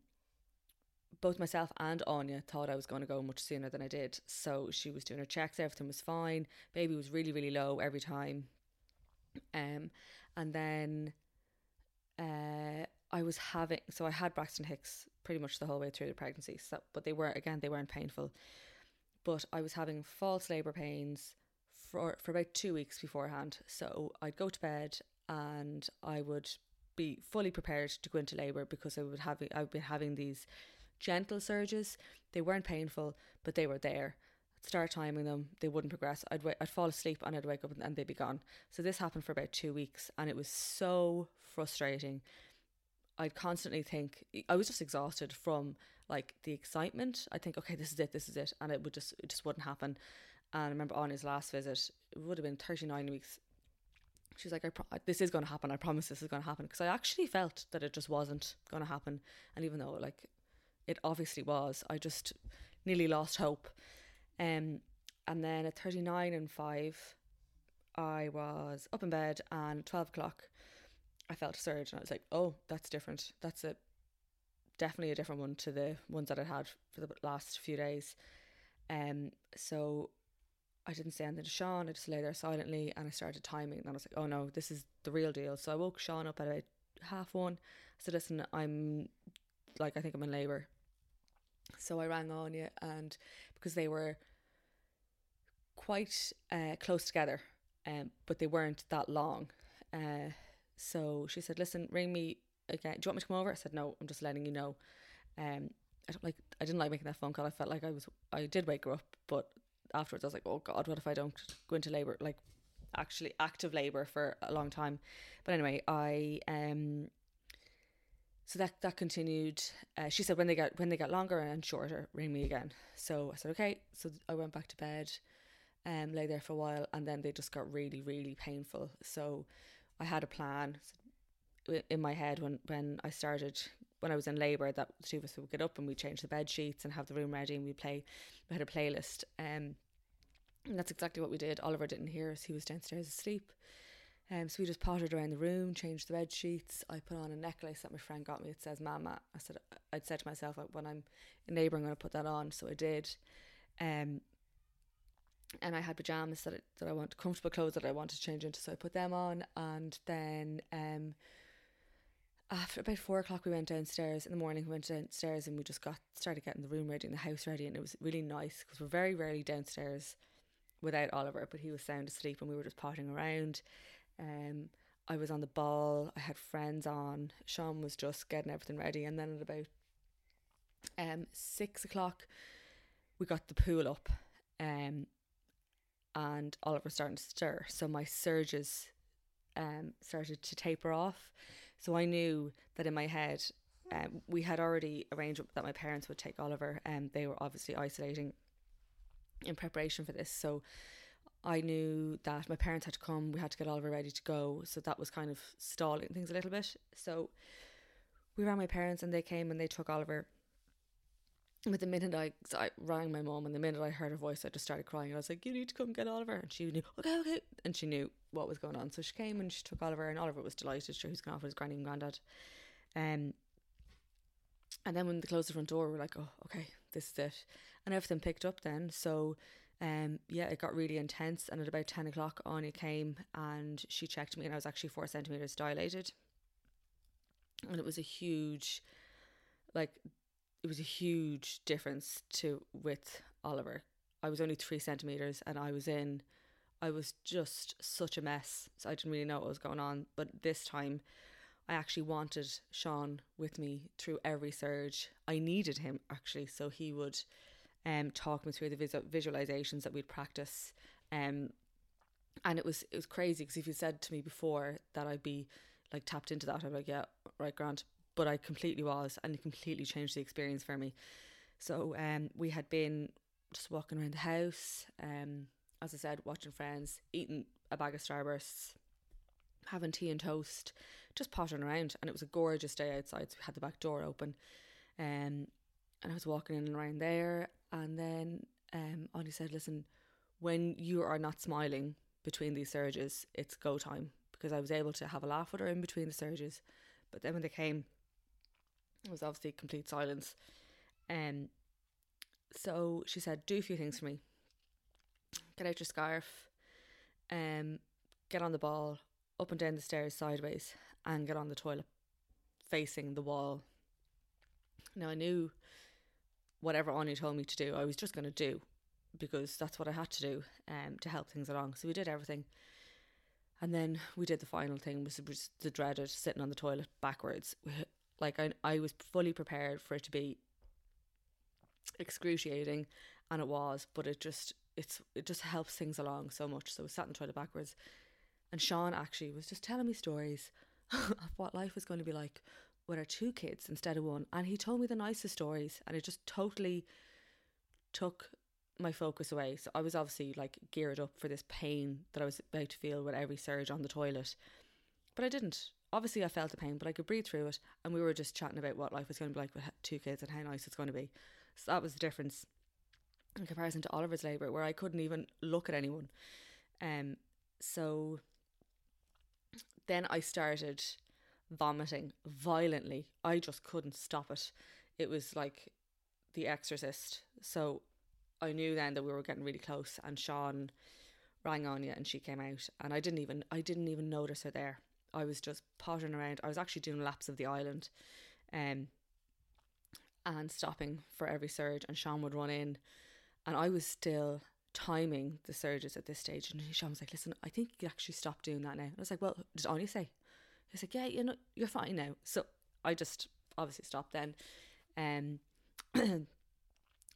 [SPEAKER 2] both myself and Anya thought I was going to go much sooner than I did. So she was doing her checks, everything was fine. Baby was really, really low every time. Um, and then uh, I was having, so I had Braxton Hicks pretty much the whole way through the pregnancy. So, but they were again, they weren't painful. But I was having false labour pains for for about two weeks beforehand. So I'd go to bed and I would be fully prepared to go into labour because I would have I would be having these gentle surges. They weren't painful, but they were there. I'd start timing them, they wouldn't progress. I'd I'd fall asleep and I'd wake up and they'd be gone. So this happened for about two weeks, and it was so frustrating. I'd constantly think I was just exhausted from like the excitement. I think, okay, this is it, this is it, and it would just it just wouldn't happen. And I remember on his last visit, it would have been thirty nine weeks. She's like, I pro- this is going to happen. I promise this is going to happen because I actually felt that it just wasn't going to happen, and even though like it obviously was, I just nearly lost hope. Um, and then at thirty nine and five, I was up in bed, and twelve o'clock, I felt a surge, and I was like, oh, that's different. That's a definitely a different one to the ones that I'd had for the last few days. Um, so I didn't say anything to Sean. I just lay there silently and I started timing. And I was like, oh no, this is the real deal. So I woke Sean up at about half one. I said, listen, I'm like, I think I'm in labour. So I rang on Anya and because they were quite uh, close together, um, but they weren't that long. Uh, so she said, listen, ring me again. Do you want me to come over? I said, no, I'm just letting you know. Um, I don't like. I didn't like making that phone call. I felt like I was. I did wake her up, but afterwards I was like, oh God, what if I don't go into labour? Like, actually active labour for a long time. But anyway, I um. So that that continued. Uh, she said when they got when they got longer and shorter, ring me again. So I said okay. So I went back to bed, um, lay there for a while, and then they just got really really painful. So I had a plan in my head when when I started when I was in labour that the two of us would get up and we'd change the bed sheets and have the room ready and we'd play we had a playlist um and that's exactly what we did. Oliver didn't hear us. He was downstairs asleep. Um so we just pottered around the room changed the bed sheets. I put on a necklace that my friend got me. It says mama I said I'd said to myself when I'm in labour I'm going to put that on. So I did. Um and I had pajamas that I, that I want comfortable clothes that I wanted to change into so I put them on and then um after about four o'clock we went downstairs in the morning we went downstairs and we just got started getting the room ready and the house ready and it was really nice because we're very rarely downstairs without Oliver but he was sound asleep and we were just potting around. Um I was on the ball I had friends on Sean was just getting everything ready and then at about um six o'clock we got the pool up um and Oliver starting to stir so my surges um started to taper off so I knew that in my head, um, we had already arranged that my parents would take Oliver, and um, they were obviously isolating in preparation for this. So I knew that my parents had to come. We had to get Oliver ready to go. So that was kind of stalling things a little bit. So we rang my parents, and they came and they took Oliver. But the minute I, I rang my mom, and the minute I heard her voice, I just started crying. And I was like, "You need to come get Oliver," and she knew, "Okay, okay," and she knew what was going on. So she came and she took Oliver, and Oliver was delighted. Sure, he's going off with his granny and granddad. Um, and then when they closed the front door, we are like, oh, okay, this is it. And everything picked up then. So, um, yeah, it got really intense. And at about 10 o'clock, Anya came and she checked me, and I was actually four centimetres dilated. And it was a huge, like, it was a huge difference to with Oliver. I was only three centimetres, and I was in I was just such a mess. So I didn't really know what was going on. But this time, I actually wanted Sean with me through every surge. I needed him actually, so he would um, talk me through the visual- visualizations that we'd practice. Um, and it was it was crazy because if you said to me before that I'd be like tapped into that, I'd be like, yeah, right, Grant. But I completely was, and it completely changed the experience for me. So um, we had been just walking around the house. Um, as I said, watching friends, eating a bag of Starbursts, having tea and toast, just pottering around. And it was a gorgeous day outside, so we had the back door open. Um, and I was walking in and around there. And then um, Ollie said, Listen, when you are not smiling between these surges, it's go time. Because I was able to have a laugh with her in between the surges. But then when they came, it was obviously complete silence. Um, so she said, "Do a few things for me. Get out your scarf, um, get on the ball, up and down the stairs sideways, and get on the toilet, facing the wall." Now I knew whatever Anya told me to do, I was just going to do because that's what I had to do um, to help things along. So we did everything. And then we did the final thing, which was the dreaded sitting on the toilet backwards. Like I, I was fully prepared for it to be excruciating, and it was. But it just, it's, it just helps things along so much. So we sat in the toilet backwards, and Sean actually was just telling me stories of what life was going to be like with our two kids instead of one. And he told me the nicest stories, and it just totally took my focus away. So I was obviously like geared up for this pain that I was about to feel with every surge on the toilet. But I didn't. Obviously, I felt the pain, but I could breathe through it. And we were just chatting about what life was going to be like with two kids and how nice it's going to be. So that was the difference in comparison to Oliver's labour, where I couldn't even look at anyone. Um, so then I started vomiting violently. I just couldn't stop it. It was like The Exorcist. So I knew then that we were getting really close, and Sean rang Anya, and she came out, and I didn't even I didn't even notice her there. I was just pottering around. I was actually doing laps of the island, um, and stopping for every surge, and Sean would run in, and I was still timing the surges at this stage, and Sean was like, "Listen, I think you actually stop doing that now." And I was like, "Well, did Anya say?" He's like, "Yeah, you know, you're fine now." So I just obviously stopped then, um.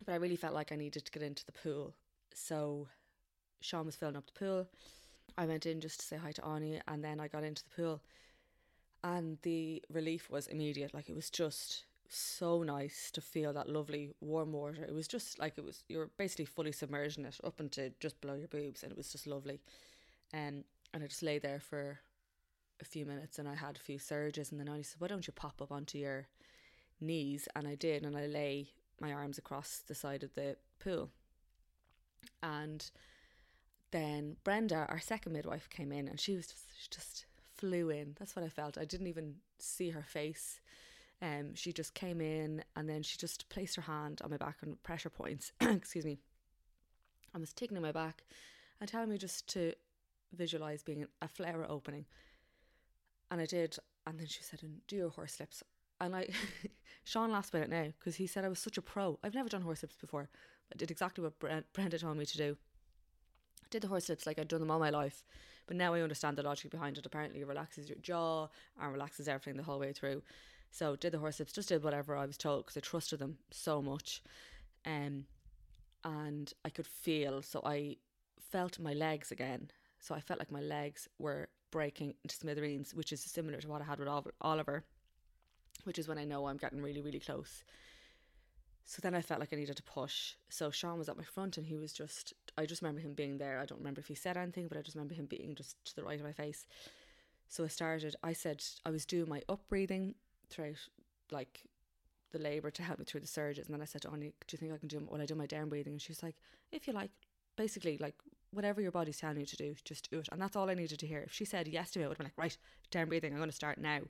[SPEAKER 2] but I really felt like I needed to get into the pool. So Sean was filling up the pool. I went in just to say hi to Anya and then I got into the pool. And the relief was immediate. Like it was just so nice to feel that lovely warm water. It was just like it was you were basically fully submerged in it up into just below your boobs and it was just lovely. Um, and I just lay there for a few minutes and I had a few surges and then I said, Why don't you pop up onto your knees? And I did and I lay my arms across the side of the pool. And then Brenda, our second midwife, came in and she was just, she just flew in. That's what I felt. I didn't even see her face. Um, she just came in and then she just placed her hand on my back on pressure points. Excuse me. And was taking my back and telling me just to visualize being a flower opening. And I did. And then she said, and do your horse lips. And I, Sean laughs about it now because he said I was such a pro. I've never done horse lips before. I did exactly what Brenda told me to do. Did the horse lips like I'd done them all my life, but now I understand the logic behind it. Apparently, it relaxes your jaw and relaxes everything the whole way through. So did the horse lips, just did whatever I was told because I trusted them so much, um, and I could feel. So I felt my legs again. So I felt like my legs were breaking into smithereens, which is similar to what I had with Oliver which is when I know I'm getting really, really close. So then I felt like I needed to push. So Sean was at my front and he was just, I just remember him being there. I don't remember if he said anything, but I just remember him being just to the right of my face. So I started, I said, I was doing my up breathing throughout like the labour to help me through the surges. And then I said to Anya, do you think I can do when I do my down breathing? And she's like, if you like, basically like whatever your body's telling you to do, just do it. And that's all I needed to hear. If she said yes to me, I would have been like, right, down breathing, I'm going to start now.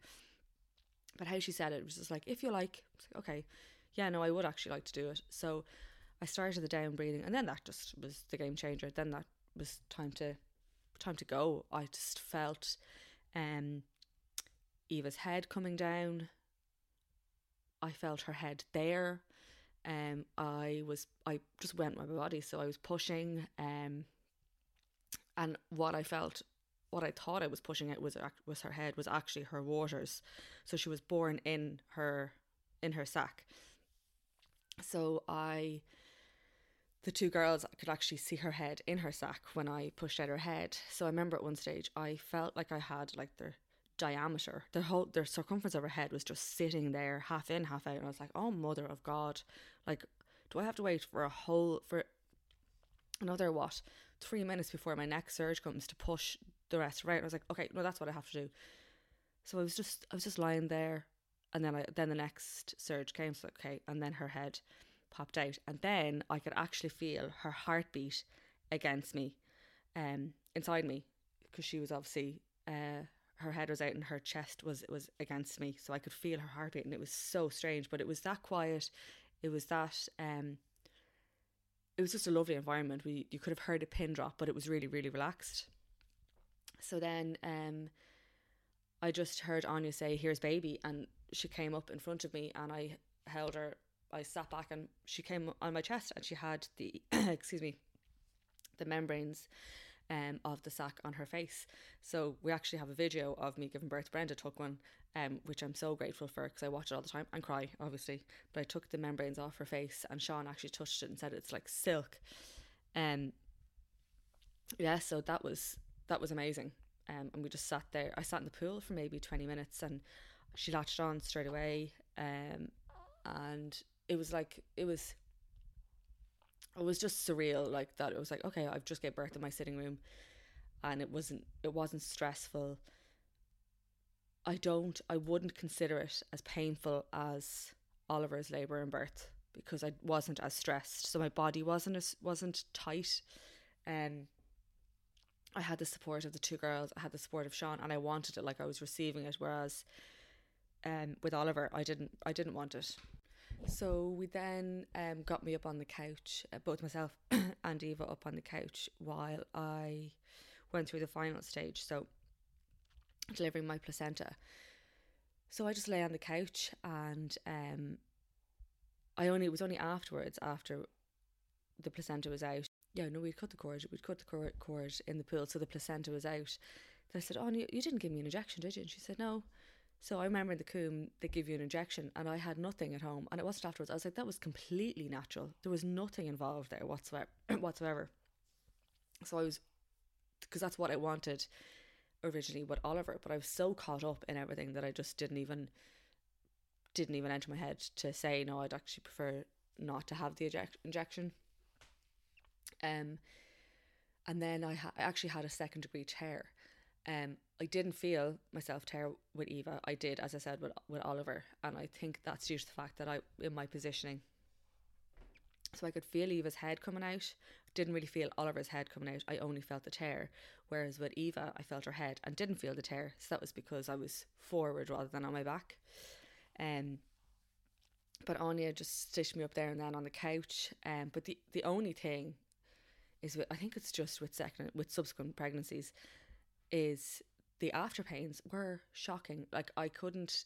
[SPEAKER 2] But how she said it was just like, if you like, okay, yeah, no, I would actually like to do it. So I started the down breathing, and then that just was the game changer. Then that was time to time to go. I just felt um, Eva's head coming down. I felt her head there. Um, I was I just went my body, so I was pushing. Um, and what I felt what I thought I was pushing out was was her head was actually her waters. So she was born in her in her sack. So I the two girls could actually see her head in her sack when I pushed out her head. So I remember at one stage I felt like I had like their diameter, their whole their circumference of her head was just sitting there half in, half out. And I was like, Oh mother of God, like do I have to wait for a whole for another what three minutes before my next surge comes to push the rest right. And I was like, okay, no, that's what I have to do. So I was just I was just lying there, and then I then the next surge came. So okay, and then her head popped out, and then I could actually feel her heartbeat against me, um, inside me, because she was obviously uh her head was out and her chest was was against me, so I could feel her heartbeat, and it was so strange. But it was that quiet, it was that um, it was just a lovely environment. We you could have heard a pin drop, but it was really really relaxed. So then um, I just heard Anya say, "Here's baby," and she came up in front of me, and I held her. I sat back, and she came on my chest, and she had the excuse me, the membranes um, of the sac on her face. So we actually have a video of me giving birth. Brenda took one, um, which I'm so grateful for because I watch it all the time and cry, obviously. But I took the membranes off her face, and Sean actually touched it and said it's like silk. Um, yeah, so that was that was amazing. Um, and we just sat there. I sat in the pool for maybe 20 minutes and she latched on straight away. Um, and it was like, it was, it was just surreal like that. It was like, okay, I've just gave birth in my sitting room and it wasn't, it wasn't stressful. I don't, I wouldn't consider it as painful as Oliver's labour and birth because I wasn't as stressed. So my body wasn't as, wasn't tight. Um, I had the support of the two girls, I had the support of Sean, and I wanted it like I was receiving it. Whereas, um, with Oliver, I didn't, I didn't want it. So we then um got me up on the couch, uh, both myself and Eva up on the couch while I went through the final stage. So delivering my placenta. So I just lay on the couch and um I only it was only afterwards after the placenta was out yeah, no, we'd cut the cord, we'd cut the cord, in the pool so the placenta was out. I said, oh, you, you didn't give me an injection, did you? And she said, no. So I remember in the Coombe, they give you an injection and I had nothing at home. And it wasn't afterwards. I was like, that was completely natural. There was nothing involved there whatsoever. whatsoever. So I was, because that's what I wanted originally with Oliver, but I was so caught up in everything that I just didn't even, didn't even enter my head to say, no, I'd actually prefer not to have the eject- injection. Um, and then I, ha- I actually had a second degree tear. Um, I didn't feel myself tear with Eva. I did, as I said, with with Oliver, and I think that's due to the fact that I in my positioning. So I could feel Eva's head coming out. Didn't really feel Oliver's head coming out. I only felt the tear. Whereas with Eva, I felt her head and didn't feel the tear. So that was because I was forward rather than on my back. Um, but Anya just stitched me up there and then on the couch. Um, but the the only thing is with, I think it's just with second with subsequent pregnancies is the after pains were shocking. Like I couldn't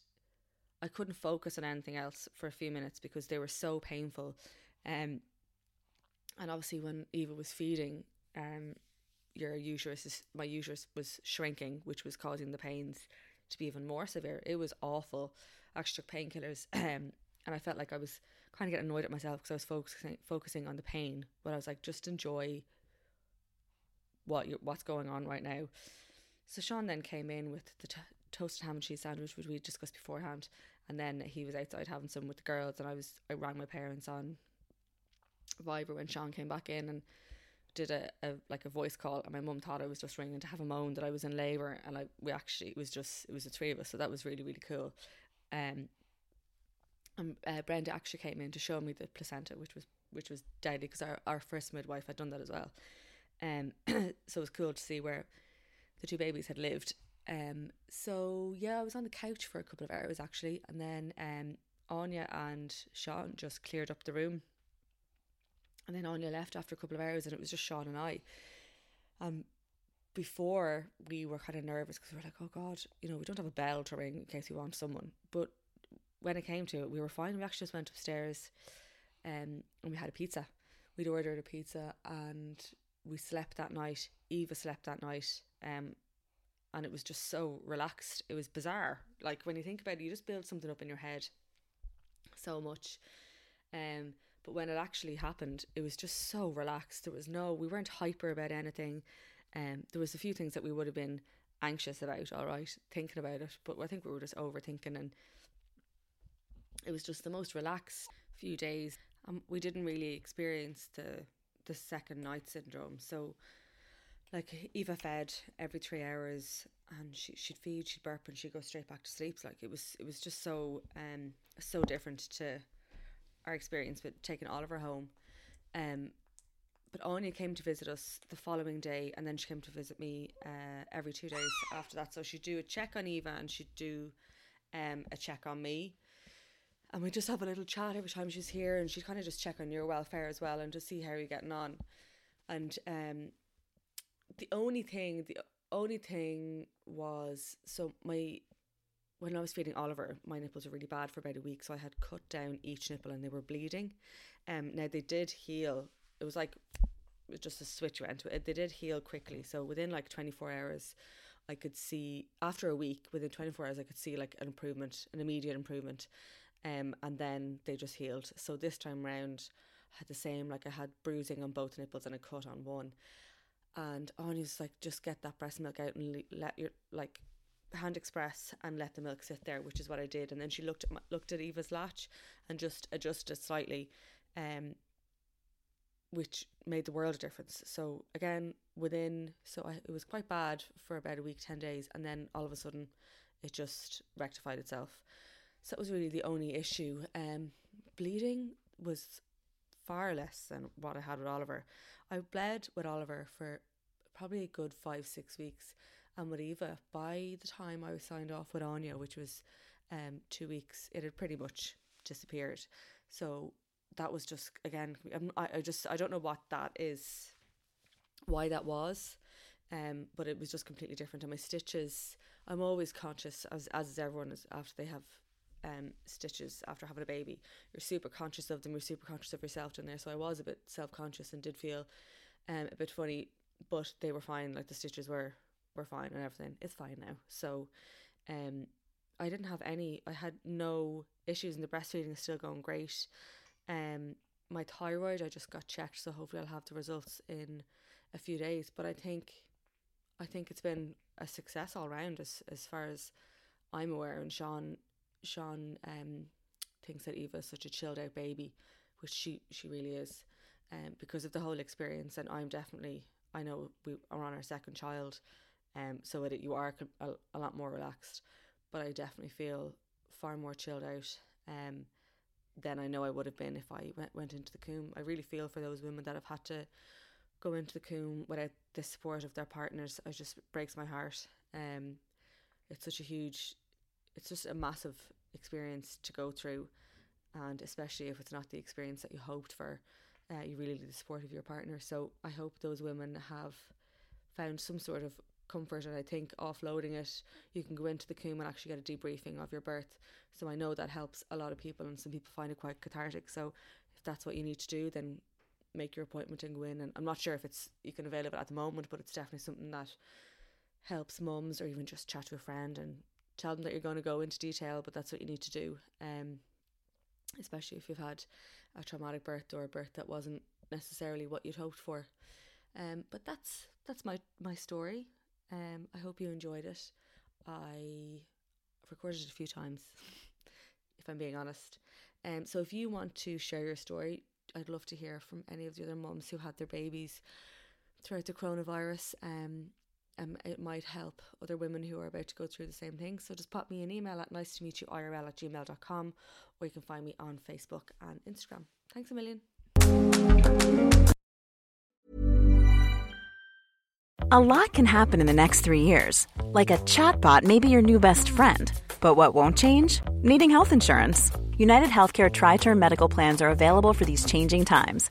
[SPEAKER 2] I couldn't focus on anything else for a few minutes because they were so painful. Um and obviously when Eva was feeding, um your uterus is, my uterus was shrinking, which was causing the pains to be even more severe. It was awful. I actually took painkillers um and I felt like I was kind of getting annoyed at myself because I was focusing focusing on the pain, but I was like, just enjoy what you what's going on right now. So Sean then came in with the t- toasted ham and cheese sandwich, which we discussed beforehand, and then he was outside having some with the girls, and I was I rang my parents on Viber when Sean came back in and did a, a like a voice call, and my mum thought I was just ringing to have a moan that I was in labour, and like we actually it was just it was the three of us, so that was really really cool. Um, and uh, Brenda actually came in to show me the placenta, which was which was deadly because our, our first midwife had done that as well. Um, so it was cool to see where the two babies had lived. Um, so yeah, I was on the couch for a couple of hours actually, and then um, Anya and Sean just cleared up the room, and then Anya left after a couple of hours, and it was just Sean and I. Um, before we were kind of nervous because we were like, oh God, you know, we don't have a bell to ring in case we want someone, but when it came to it, we were fine. We actually just went upstairs um, and we had a pizza. We'd ordered a pizza and we slept that night. Eva slept that night. Um, and it was just so relaxed. It was bizarre. Like when you think about it, you just build something up in your head so much. Um, but when it actually happened, it was just so relaxed. There was no, we weren't hyper about anything. Um, there was a few things that we would have been anxious about, all right, thinking about it, but I think we were just overthinking and it was just the most relaxed few days. Um, we didn't really experience the the second night syndrome. So, like Eva fed every three hours, and she she'd feed, she'd burp, and she'd go straight back to sleep. Like it was it was just so um so different to our experience with taking Oliver home. Um, but Anya came to visit us the following day, and then she came to visit me uh, every two days after that. So she'd do a check on Eva, and she'd do um, a check on me and we just have a little chat every time she's here, and she'd kind of just check on your welfare as well, and just see how you're getting on. And um, the only thing, the only thing was so my when I was feeding Oliver, my nipples were really bad for about a week, so I had cut down each nipple and they were bleeding. Um, now they did heal. It was like it was just a switch went to it. They did heal quickly, so within like twenty four hours, I could see after a week, within twenty four hours, I could see like an improvement, an immediate improvement. Um, and then they just healed. So this time round, I had the same. Like I had bruising on both nipples and a cut on one. And Anya's like, just get that breast milk out and let your like hand express and let the milk sit there, which is what I did. And then she looked at my, looked at Eva's latch and just adjusted slightly, um, which made the world a difference. So again, within so I, it was quite bad for about a week, ten days, and then all of a sudden, it just rectified itself. So that was really the only issue. Um, bleeding was far less than what I had with Oliver. I bled with Oliver for probably a good five, six weeks. And with Eva, by the time I was signed off with Anya, which was um, two weeks, it had pretty much disappeared. So that was just, again, I, I just, I don't know what that is, why that was. Um, but it was just completely different. And my stitches, I'm always conscious, as as is everyone is after they have um, stitches after having a baby. You're super conscious of them. You're super conscious of yourself in there. So I was a bit self conscious and did feel um, a bit funny, but they were fine. Like the stitches were were fine and everything. It's fine now. So um, I didn't have any. I had no issues, and the breastfeeding is still going great. Um, my thyroid, I just got checked, so hopefully I'll have the results in a few days. But I think, I think it's been a success all round as as far as I'm aware. And Sean Sean um, thinks that Eva is such a chilled out baby, which she she really is, um, because of the whole experience. And I'm definitely I know we are on our second child, um, so it, you are a, a lot more relaxed, but I definitely feel far more chilled out. Um, than I know I would have been if I went, went into the Coombe. I really feel for those women that have had to go into the Coombe without the support of their partners. It just breaks my heart. Um, it's such a huge it's just a massive experience to go through, and especially if it's not the experience that you hoped for, uh, you really need the support of your partner. So I hope those women have found some sort of comfort, and I think offloading it, you can go into the Coombe and actually get a debriefing of your birth. So I know that helps a lot of people, and some people find it quite cathartic. So if that's what you need to do, then make your appointment and go in. And I'm not sure if it's you can avail of it at the moment, but it's definitely something that helps mums or even just chat to a friend and tell them that you're going to go into detail, but that's what you need to do. Um, especially if you've had a traumatic birth or a birth that wasn't necessarily what you'd hoped for. Um, but that's that's my my story. Um, I hope you enjoyed it. I recorded it a few times, if I'm being honest. Um, so if you want to share your story, I'd love to hear from any of the other mums who had their babies throughout the coronavirus. Um, um, it might help other women who are about to go through the same thing. So just pop me an email at nice to meet you IRL at gmail.com or you can find me on Facebook and Instagram. Thanks a million.
[SPEAKER 4] A lot can happen in the next three years. Like a chatbot may be your new best friend. But what won't change? Needing health insurance. United Healthcare Tri Term Medical Plans are available for these changing times